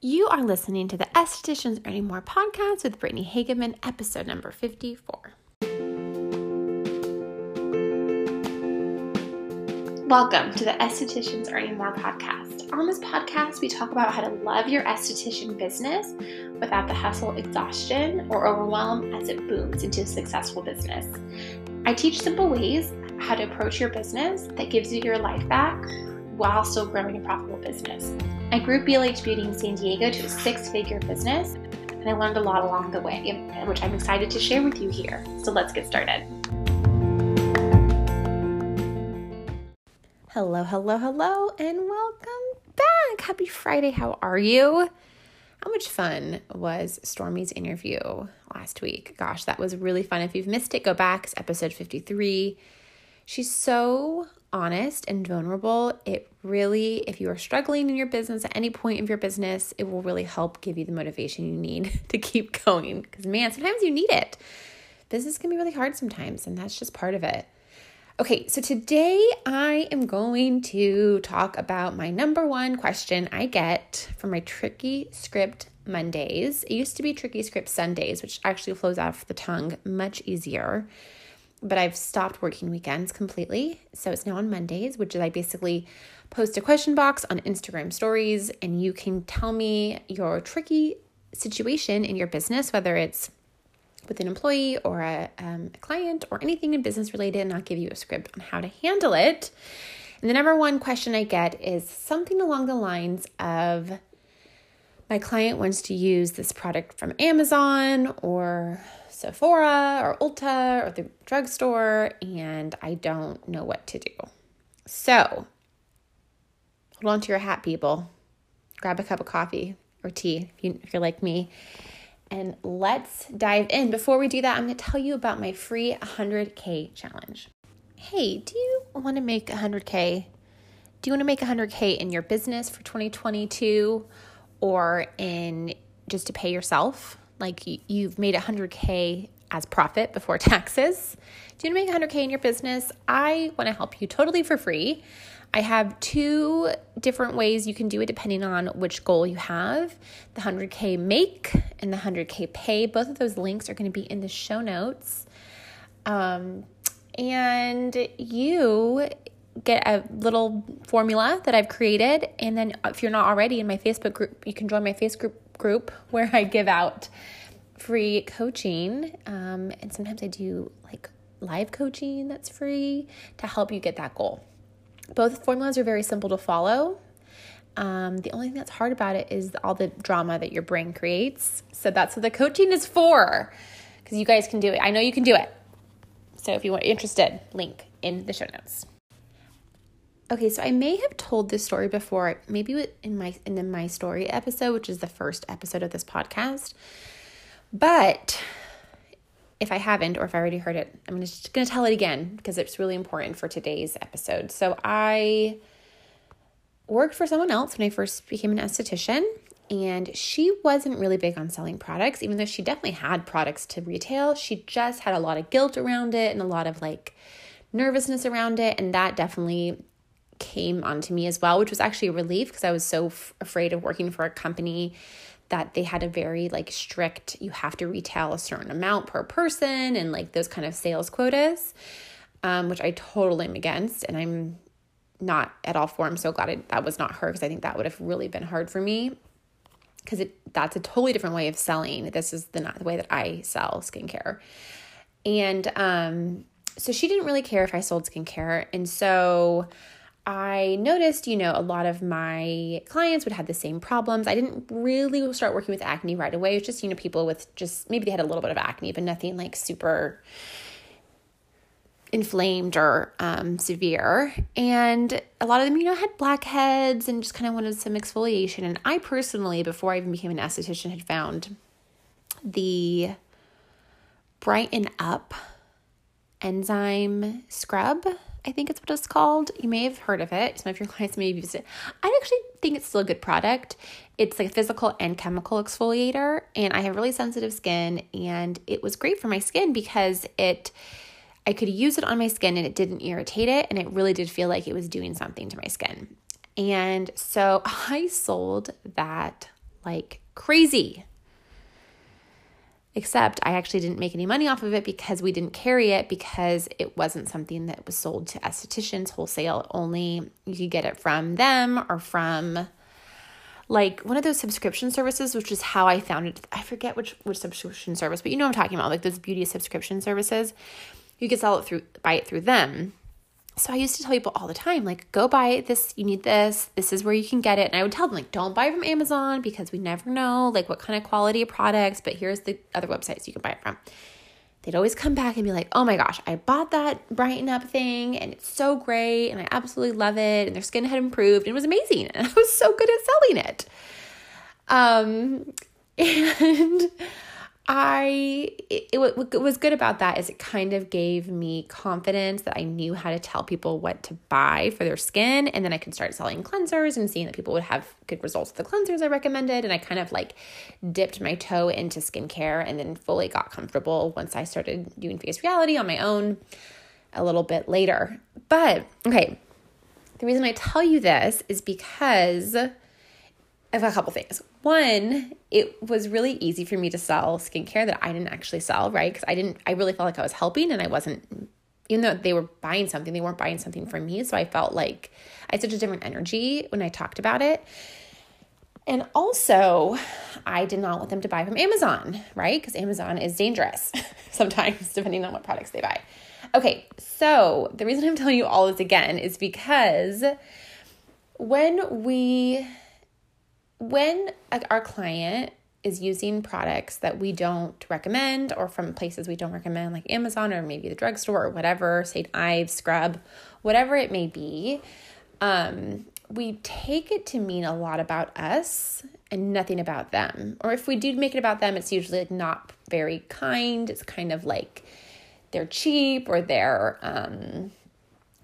You are listening to the Estheticians Earning More podcast with Brittany Hageman, episode number 54. Welcome to the Estheticians Earning More podcast. On this podcast, we talk about how to love your esthetician business without the hustle, exhaustion, or overwhelm as it booms into a successful business. I teach simple ways how to approach your business that gives you your life back while still growing a profitable business. I grew BLH Beauty in San Diego to a six figure business, and I learned a lot along the way, which I'm excited to share with you here. So let's get started. Hello, hello, hello, and welcome back. Happy Friday. How are you? How much fun was Stormy's interview last week? Gosh, that was really fun. If you've missed it, go back. It's episode 53. She's so honest and vulnerable, it really, if you are struggling in your business at any point of your business, it will really help give you the motivation you need to keep going. Because, man, sometimes you need it. Business can be really hard sometimes, and that's just part of it. Okay, so today I am going to talk about my number one question I get from my Tricky Script Mondays. It used to be Tricky Script Sundays, which actually flows off the tongue much easier but I've stopped working weekends completely. So it's now on Mondays, which is I basically post a question box on Instagram stories and you can tell me your tricky situation in your business, whether it's with an employee or a, um, a client or anything in business related, and I'll give you a script on how to handle it. And the number one question I get is something along the lines of my client wants to use this product from Amazon or Sephora or Ulta or the drugstore, and I don't know what to do. So, hold on to your hat, people. Grab a cup of coffee or tea if, you, if you're like me. And let's dive in. Before we do that, I'm going to tell you about my free 100K challenge. Hey, do you want to make 100K? Do you want to make 100K in your business for 2022 or in just to pay yourself? Like you've made 100K as profit before taxes. Do you want to make 100K in your business? I want to help you totally for free. I have two different ways you can do it depending on which goal you have the 100K make and the 100K pay. Both of those links are going to be in the show notes. Um, and you get a little formula that I've created. And then if you're not already in my Facebook group, you can join my Facebook group where I give out free coaching. Um, and sometimes I do like live coaching that's free to help you get that goal. Both formulas are very simple to follow. Um, the only thing that's hard about it is all the drama that your brain creates. So that's what the coaching is for, because you guys can do it. I know you can do it. So if you are interested, link in the show notes. Okay, so I may have told this story before, maybe in my in the my story episode, which is the first episode of this podcast. But if I haven't, or if I already heard it, I'm just going to tell it again because it's really important for today's episode. So I worked for someone else when I first became an esthetician, and she wasn't really big on selling products, even though she definitely had products to retail. She just had a lot of guilt around it and a lot of like nervousness around it, and that definitely came onto me as well, which was actually a relief because I was so f- afraid of working for a company that they had a very like strict you have to retail a certain amount per person and like those kind of sales quotas um, which i totally am against and i'm not at all for. I'm so glad it, that was not her because i think that would have really been hard for me because it that's a totally different way of selling. This is the not the way that i sell skincare. And um so she didn't really care if i sold skincare. And so I noticed, you know, a lot of my clients would have the same problems. I didn't really start working with acne right away. It's just, you know, people with just maybe they had a little bit of acne, but nothing like super inflamed or um, severe. And a lot of them, you know, had blackheads and just kind of wanted some exfoliation. And I personally, before I even became an esthetician, had found the Brighten Up enzyme scrub I think it's what it's called. You may have heard of it. Some of your clients may have used it. I actually think it's still a good product. It's like a physical and chemical exfoliator, and I have really sensitive skin, and it was great for my skin because it I could use it on my skin and it didn't irritate it, and it really did feel like it was doing something to my skin. And so I sold that like crazy. Except I actually didn't make any money off of it because we didn't carry it because it wasn't something that was sold to estheticians wholesale only. You could get it from them or from like one of those subscription services, which is how I found it. I forget which which subscription service, but you know I'm talking about, like those beauty subscription services. You could sell it through buy it through them. So I used to tell people all the time, like, go buy this, you need this, this is where you can get it. And I would tell them, like, don't buy from Amazon because we never know like what kind of quality of products, but here's the other websites you can buy it from. They'd always come back and be like, oh my gosh, I bought that brighten up thing and it's so great and I absolutely love it. And their skin had improved and it was amazing. And I was so good at selling it. Um, and I it, it, what was good about that is it kind of gave me confidence that I knew how to tell people what to buy for their skin and then I could start selling cleansers and seeing that people would have good results with the cleansers I recommended and I kind of like dipped my toe into skincare and then fully got comfortable once I started doing face reality on my own a little bit later. But okay, the reason I tell you this is because of a couple things. One, it was really easy for me to sell skincare that I didn't actually sell, right? Because I didn't, I really felt like I was helping and I wasn't, even though they were buying something, they weren't buying something from me. So I felt like I had such a different energy when I talked about it. And also, I did not want them to buy from Amazon, right? Because Amazon is dangerous sometimes, depending on what products they buy. Okay, so the reason I'm telling you all this again is because when we when our client is using products that we don't recommend or from places we don't recommend, like Amazon or maybe the drugstore or whatever, St. Ives, Scrub, whatever it may be, um, we take it to mean a lot about us and nothing about them. Or if we do make it about them, it's usually like not very kind. It's kind of like they're cheap or they're um,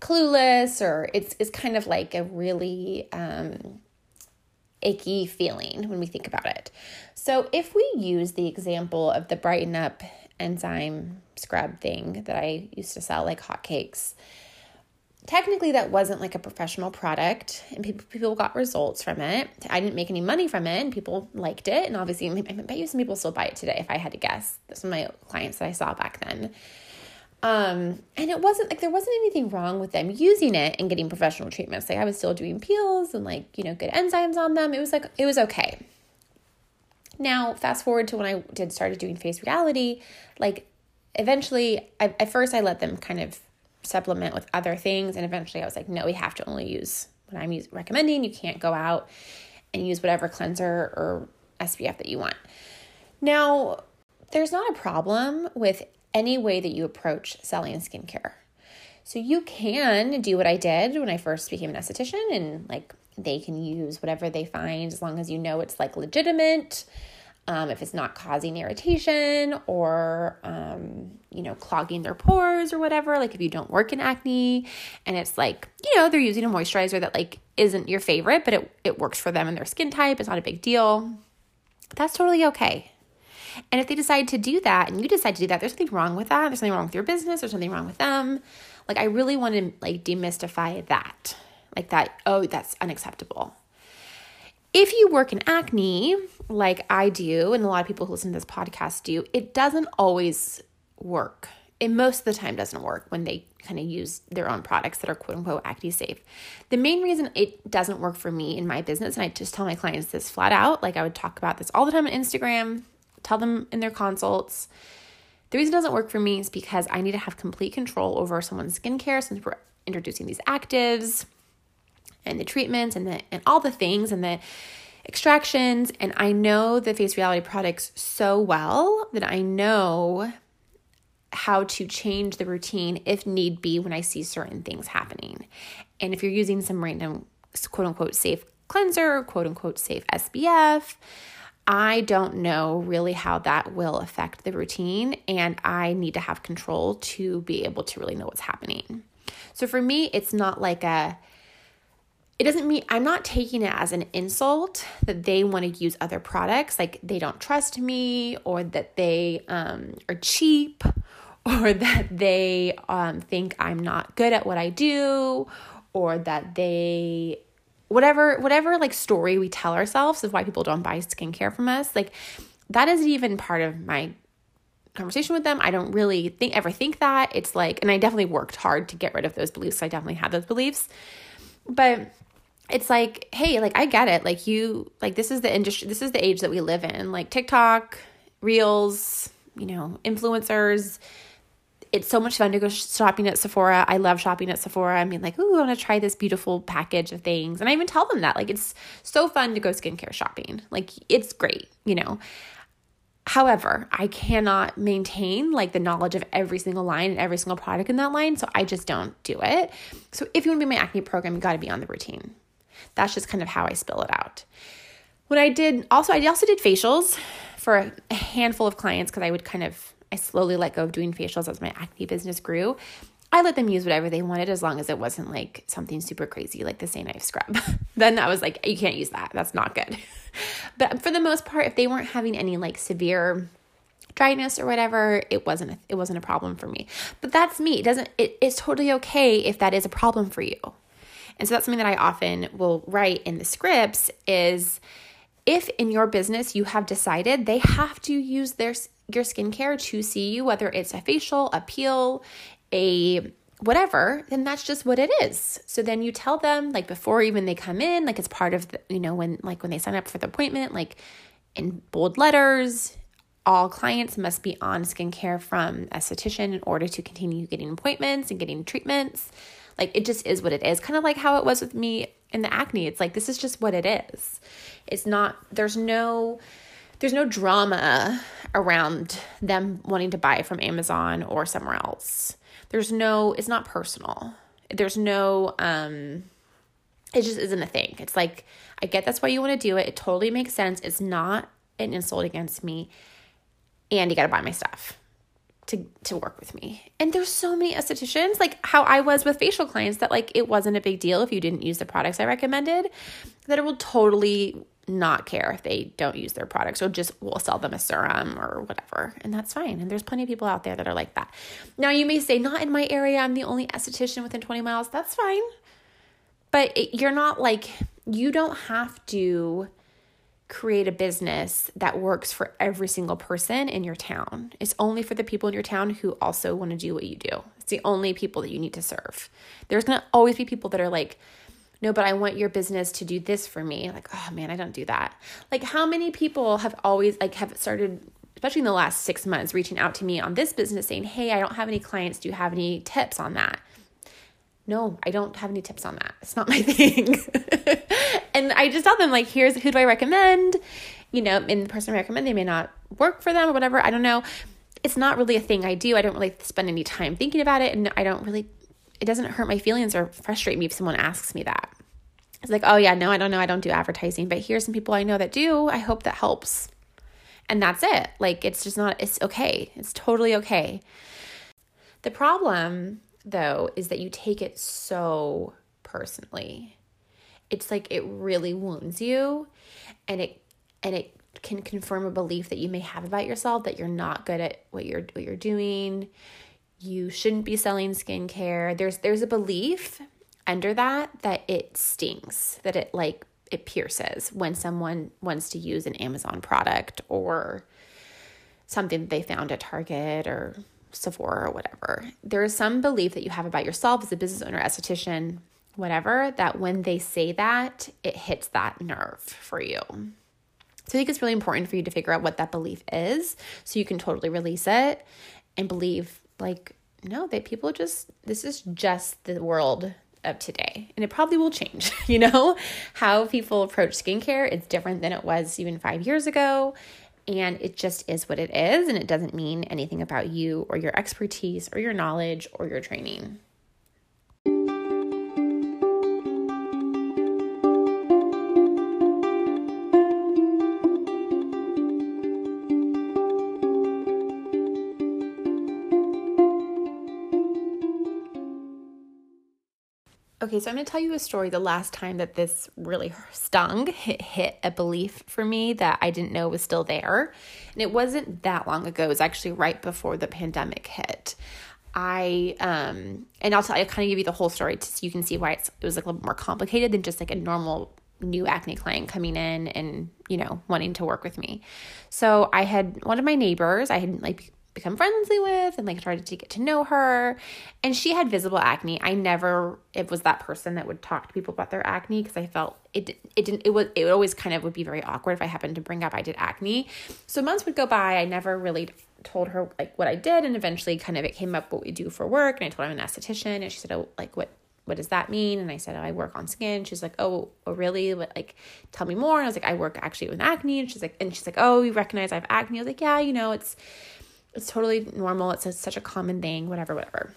clueless, or it's it's kind of like a really um, icky feeling when we think about it. So, if we use the example of the Brighten Up enzyme scrub thing that I used to sell like hotcakes, technically that wasn't like a professional product and people, people got results from it. I didn't make any money from it and people liked it. And obviously, I bet you some people still buy it today if I had to guess. Some of my clients that I saw back then. Um, and it wasn't like there wasn't anything wrong with them using it and getting professional treatments. Like I was still doing peels and like, you know, good enzymes on them. It was like it was okay. Now, fast forward to when I did started doing face reality, like eventually I, at first I let them kind of supplement with other things and eventually I was like, no, we have to only use what I'm use, recommending. You can't go out and use whatever cleanser or SPF that you want. Now, there's not a problem with any way that you approach selling skincare. So you can do what I did when I first became an esthetician and like they can use whatever they find as long as you know it's like legitimate. Um, if it's not causing irritation or um, you know clogging their pores or whatever like if you don't work in acne and it's like you know they're using a moisturizer that like isn't your favorite but it, it works for them and their skin type it's not a big deal that's totally okay and if they decide to do that and you decide to do that, there's something wrong with that. There's something wrong with your business. There's something wrong with them. Like I really want to like demystify that. Like that, oh, that's unacceptable. If you work in acne, like I do, and a lot of people who listen to this podcast do, it doesn't always work. It most of the time doesn't work when they kind of use their own products that are quote unquote acne safe. The main reason it doesn't work for me in my business, and I just tell my clients this flat out, like I would talk about this all the time on Instagram, tell them in their consults. The reason it doesn't work for me is because I need to have complete control over someone's skincare since we're introducing these actives and the treatments and the and all the things and the extractions and I know the face reality products so well that I know how to change the routine if need be when I see certain things happening. And if you're using some random quote unquote safe cleanser, quote unquote safe SPF, I don't know really how that will affect the routine, and I need to have control to be able to really know what's happening. So for me, it's not like a, it doesn't mean I'm not taking it as an insult that they want to use other products, like they don't trust me, or that they um, are cheap, or that they um, think I'm not good at what I do, or that they whatever whatever like story we tell ourselves of why people don't buy skincare from us, like that isn't even part of my conversation with them. I don't really think ever think that. It's like, and I definitely worked hard to get rid of those beliefs. I definitely had those beliefs. But it's like, hey, like I get it. Like you like this is the industry this is the age that we live in. Like TikTok, Reels, you know, influencers. It's so much fun to go shopping at Sephora. I love shopping at Sephora. I mean, like, ooh, I want to try this beautiful package of things. And I even tell them that. Like, it's so fun to go skincare shopping. Like, it's great, you know. However, I cannot maintain like the knowledge of every single line and every single product in that line. So I just don't do it. So if you want to be my acne program, you got to be on the routine. That's just kind of how I spill it out. When I did also, I also did facials for a handful of clients because I would kind of, I slowly let go of doing facials as my acne business grew. I let them use whatever they wanted as long as it wasn't like something super crazy like the St. Ives scrub. then I was like, you can't use that. That's not good. but for the most part, if they weren't having any like severe dryness or whatever, it wasn't a, it wasn't a problem for me. But that's me. It doesn't it, it's totally okay if that is a problem for you. And so that's something that I often will write in the scripts is if in your business you have decided they have to use their your skincare to see you, whether it's a facial, a peel, a whatever, then that's just what it is. So then you tell them like before even they come in, like it's part of the, you know, when like when they sign up for the appointment, like in bold letters, all clients must be on skincare from esthetician in order to continue getting appointments and getting treatments. Like it just is what it is. Kind of like how it was with me in the acne. It's like this is just what it is. It's not there's no there's no drama around them wanting to buy from Amazon or somewhere else. There's no it's not personal. There's no um it just isn't a thing. It's like i get that's why you want to do it. It totally makes sense. It's not an insult against me. And you got to buy my stuff to to work with me. And there's so many estheticians like how I was with facial clients that like it wasn't a big deal if you didn't use the products I recommended that it will totally not care if they don't use their products or just will sell them a serum or whatever. And that's fine. And there's plenty of people out there that are like that. Now, you may say, not in my area. I'm the only esthetician within 20 miles. That's fine. But it, you're not like, you don't have to create a business that works for every single person in your town. It's only for the people in your town who also want to do what you do. It's the only people that you need to serve. There's going to always be people that are like, no, but I want your business to do this for me. Like, oh man, I don't do that. Like, how many people have always, like, have started, especially in the last six months, reaching out to me on this business saying, hey, I don't have any clients. Do you have any tips on that? No, I don't have any tips on that. It's not my thing. and I just tell them, like, here's who do I recommend? You know, and the person I recommend, they may not work for them or whatever. I don't know. It's not really a thing I do. I don't really spend any time thinking about it. And I don't really it doesn't hurt my feelings or frustrate me if someone asks me that. It's like, oh yeah, no, I don't know. I don't do advertising, but here's some people I know that do. I hope that helps. And that's it. Like, it's just not, it's okay. It's totally okay. The problem, though, is that you take it so personally. It's like it really wounds you and it, and it can confirm a belief that you may have about yourself that you're not good at what you're what you're doing you shouldn't be selling skincare. There's there's a belief under that that it stings, that it like it pierces when someone wants to use an Amazon product or something that they found at Target or Sephora or whatever. There is some belief that you have about yourself as a business owner, esthetician, whatever, that when they say that, it hits that nerve for you. So I think it's really important for you to figure out what that belief is so you can totally release it and believe like no that people just this is just the world of today and it probably will change you know how people approach skincare it's different than it was even 5 years ago and it just is what it is and it doesn't mean anything about you or your expertise or your knowledge or your training Okay, so I'm going to tell you a story the last time that this really stung, hit, hit a belief for me that I didn't know was still there. And it wasn't that long ago, it was actually right before the pandemic hit. I um and I'll tell I'll kind of give you the whole story so you can see why it was like a little more complicated than just like a normal new acne client coming in and you know wanting to work with me. So I had one of my neighbors I had like become friendly with and like tried to get to know her and she had visible acne i never it was that person that would talk to people about their acne because i felt it it didn't it was it always kind of would be very awkward if i happened to bring up i did acne so months would go by i never really told her like what i did and eventually kind of it came up what we do for work and i told her i'm an esthetician and she said oh like what what does that mean? And I said, oh, I work on skin. She's like, oh, oh, really? What, like, tell me more. And I was like, I work actually with acne. And she's like, and she's like, oh, you recognize I have acne? I was like, yeah, you know, it's it's totally normal. It's such a common thing, whatever, whatever.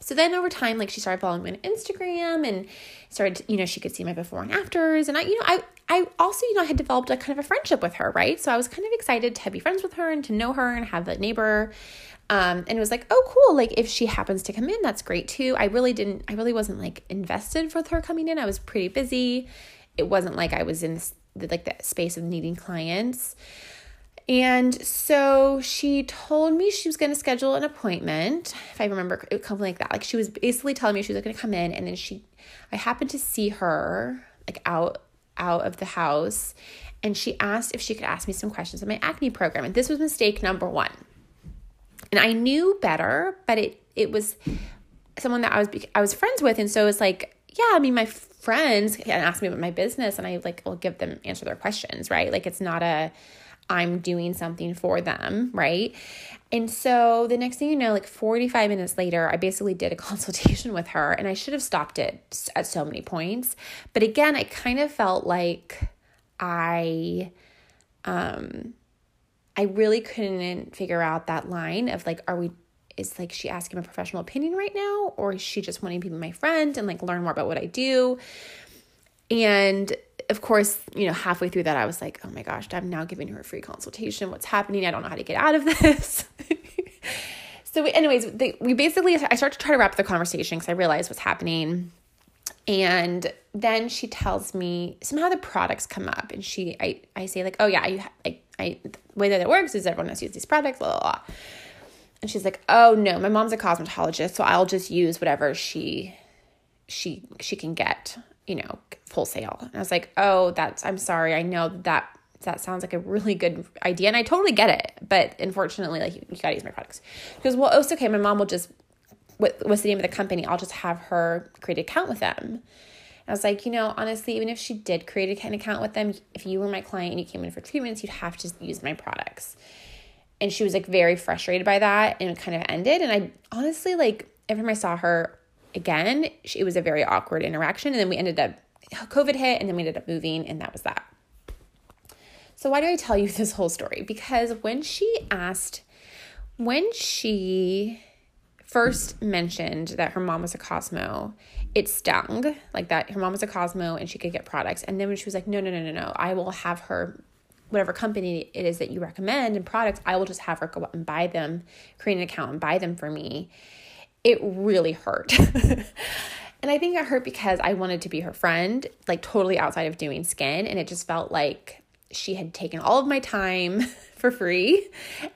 So then over time, like she started following me on Instagram and started, you know, she could see my before and afters. And I, you know, I, I also, you know, I had developed a kind of a friendship with her, right? So I was kind of excited to be friends with her and to know her and have that neighbor. Um, and it was like, oh, cool. Like if she happens to come in, that's great too. I really didn't, I really wasn't like invested with her coming in. I was pretty busy. It wasn't like I was in like the space of needing clients. And so she told me she was going to schedule an appointment, if I remember, it, something like that. Like she was basically telling me she was going to come in, and then she, I happened to see her like out out of the house, and she asked if she could ask me some questions on my acne program. And this was mistake number one. And I knew better, but it it was someone that I was I was friends with, and so it's like, yeah, I mean, my friends can ask me about my business, and I like will give them answer their questions, right? Like it's not a I'm doing something for them, right? And so the next thing you know, like 45 minutes later, I basically did a consultation with her and I should have stopped it at so many points. But again, I kind of felt like I um I really couldn't figure out that line of like are we is like she asking my professional opinion right now or is she just wanting to be my friend and like learn more about what I do? And of course, you know, halfway through that, I was like, oh my gosh, I'm now giving her a free consultation. What's happening? I don't know how to get out of this. so, anyways, they, we basically, I start to try to wrap the conversation because I realize what's happening. And then she tells me somehow the products come up, and she, I, I say like, oh yeah, you, like, I, the way that it works is everyone has to use these products, blah, blah, blah. And she's like, oh no, my mom's a cosmetologist, so I'll just use whatever she, she, she can get, you know, wholesale. And I was like, oh, that's, I'm sorry. I know that that sounds like a really good idea. And I totally get it. But unfortunately, like, you, you gotta use my products. She goes, well, oh, it's okay. My mom will just, what, what's the name of the company? I'll just have her create an account with them. I was like, you know, honestly, even if she did create an account with them, if you were my client and you came in for treatments, you'd have to use my products. And she was like very frustrated by that and it kind of ended. And I honestly, like, every time I saw her again, it was a very awkward interaction. And then we ended up COVID hit and then we ended up moving, and that was that. So, why do I tell you this whole story? Because when she asked, when she first mentioned that her mom was a Cosmo, it stung like that. Her mom was a Cosmo and she could get products. And then when she was like, no, no, no, no, no, I will have her, whatever company it is that you recommend and products, I will just have her go out and buy them, create an account and buy them for me. It really hurt. And I think it hurt because I wanted to be her friend, like totally outside of doing skin. And it just felt like she had taken all of my time for free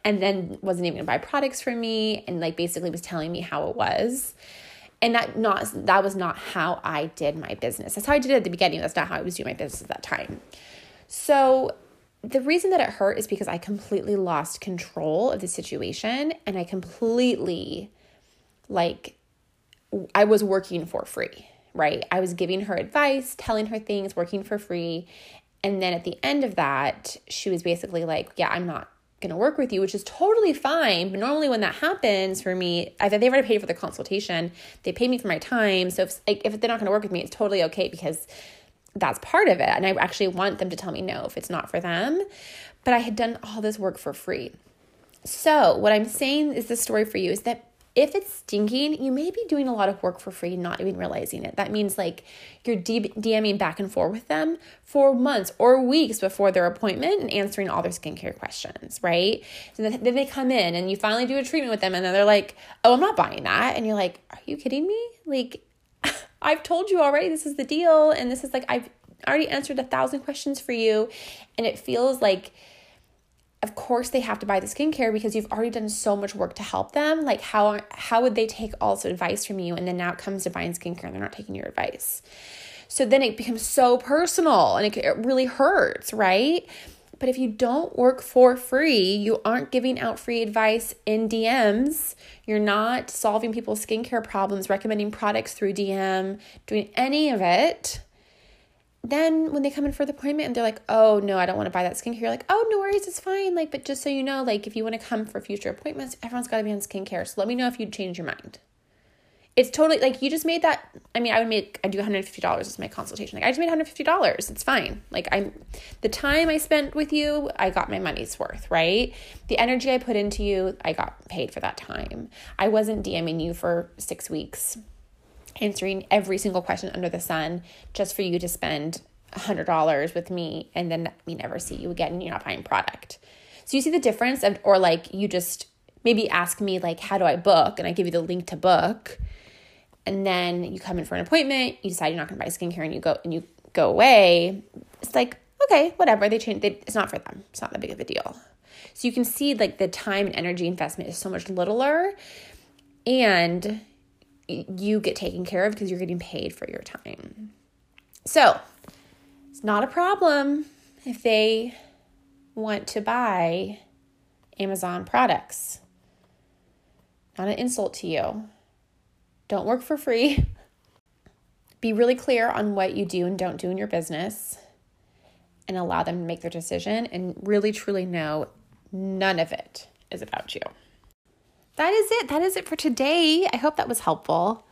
and then wasn't even gonna buy products for me and like basically was telling me how it was. And that not that was not how I did my business. That's how I did it at the beginning. That's not how I was doing my business at that time. So the reason that it hurt is because I completely lost control of the situation and I completely like I was working for free, right? I was giving her advice, telling her things, working for free. And then at the end of that, she was basically like, Yeah, I'm not going to work with you, which is totally fine. But normally, when that happens for me, I they've already paid for the consultation, they pay me for my time. So if, like, if they're not going to work with me, it's totally okay because that's part of it. And I actually want them to tell me no if it's not for them. But I had done all this work for free. So, what I'm saying is the story for you is that if it's stinking, you may be doing a lot of work for free, not even realizing it. That means like you're DMing back and forth with them for months or weeks before their appointment and answering all their skincare questions, right? So then they come in and you finally do a treatment with them and then they're like, oh, I'm not buying that. And you're like, are you kidding me? Like, I've told you already this is the deal. And this is like, I've already answered a thousand questions for you. And it feels like, of course they have to buy the skincare because you've already done so much work to help them. Like how how would they take all this advice from you and then now it comes to buying skincare and they're not taking your advice? So then it becomes so personal and it, it really hurts, right? But if you don't work for free, you aren't giving out free advice in DMs, you're not solving people's skincare problems, recommending products through DM, doing any of it, then when they come in for the appointment and they're like, oh no, I don't want to buy that skincare, you're like, oh no worries, it's fine. Like, but just so you know, like if you want to come for future appointments, everyone's got to be on skincare. So let me know if you'd change your mind. It's totally like you just made that. I mean, I would make I do $150 as my consultation. Like I just made $150. It's fine. Like I'm the time I spent with you, I got my money's worth, right? The energy I put into you, I got paid for that time. I wasn't DMing you for 6 weeks answering every single question under the sun just for you to spend $100 with me and then we never see you again and you're not buying product. So you see the difference of, or like you just maybe ask me like how do I book and I give you the link to book and then you come in for an appointment, you decide you're not going to buy skincare and you go and you go away. It's like, okay, whatever, they change they, it's not for them. It's not that big of a deal. So you can see like the time and energy investment is so much littler and you get taken care of because you're getting paid for your time. So it's not a problem if they want to buy Amazon products. Not an insult to you. Don't work for free. Be really clear on what you do and don't do in your business and allow them to make their decision and really truly know none of it is about you that is it. That is it for today. I hope that was helpful.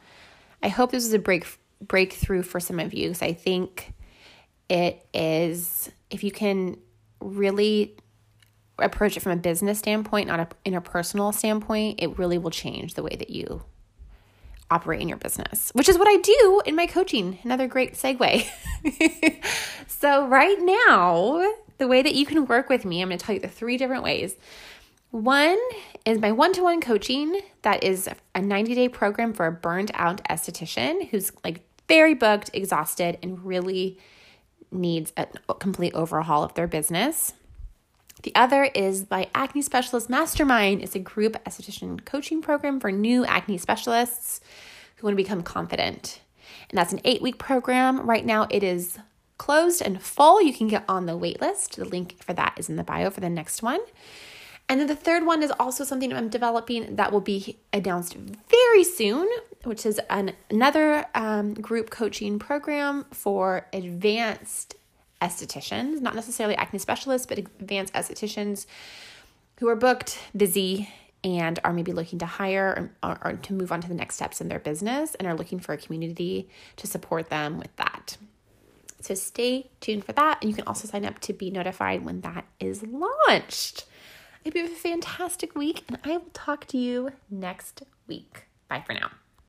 I hope this was a break breakthrough for some of you because I think it is if you can really approach it from a business standpoint, not a interpersonal standpoint, it really will change the way that you operate in your business, which is what I do in my coaching. Another great segue. so, right now, the way that you can work with me, I'm going to tell you the three different ways one is my one to one coaching. That is a 90 day program for a burned out esthetician who's like very booked, exhausted, and really needs a complete overhaul of their business. The other is my Acne Specialist Mastermind. It's a group esthetician coaching program for new acne specialists who want to become confident. And that's an eight week program. Right now, it is closed and full. You can get on the wait list. The link for that is in the bio for the next one. And then the third one is also something I'm developing that will be announced very soon, which is an, another um, group coaching program for advanced estheticians, not necessarily acne specialists, but advanced estheticians who are booked, busy, and are maybe looking to hire or, or, or, to move on to the next steps in their business and are looking for a community to support them with that. So stay tuned for that. And you can also sign up to be notified when that is launched. I hope you have a fantastic week, and I will talk to you next week. Bye for now.